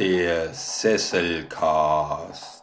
Der Sesselcast.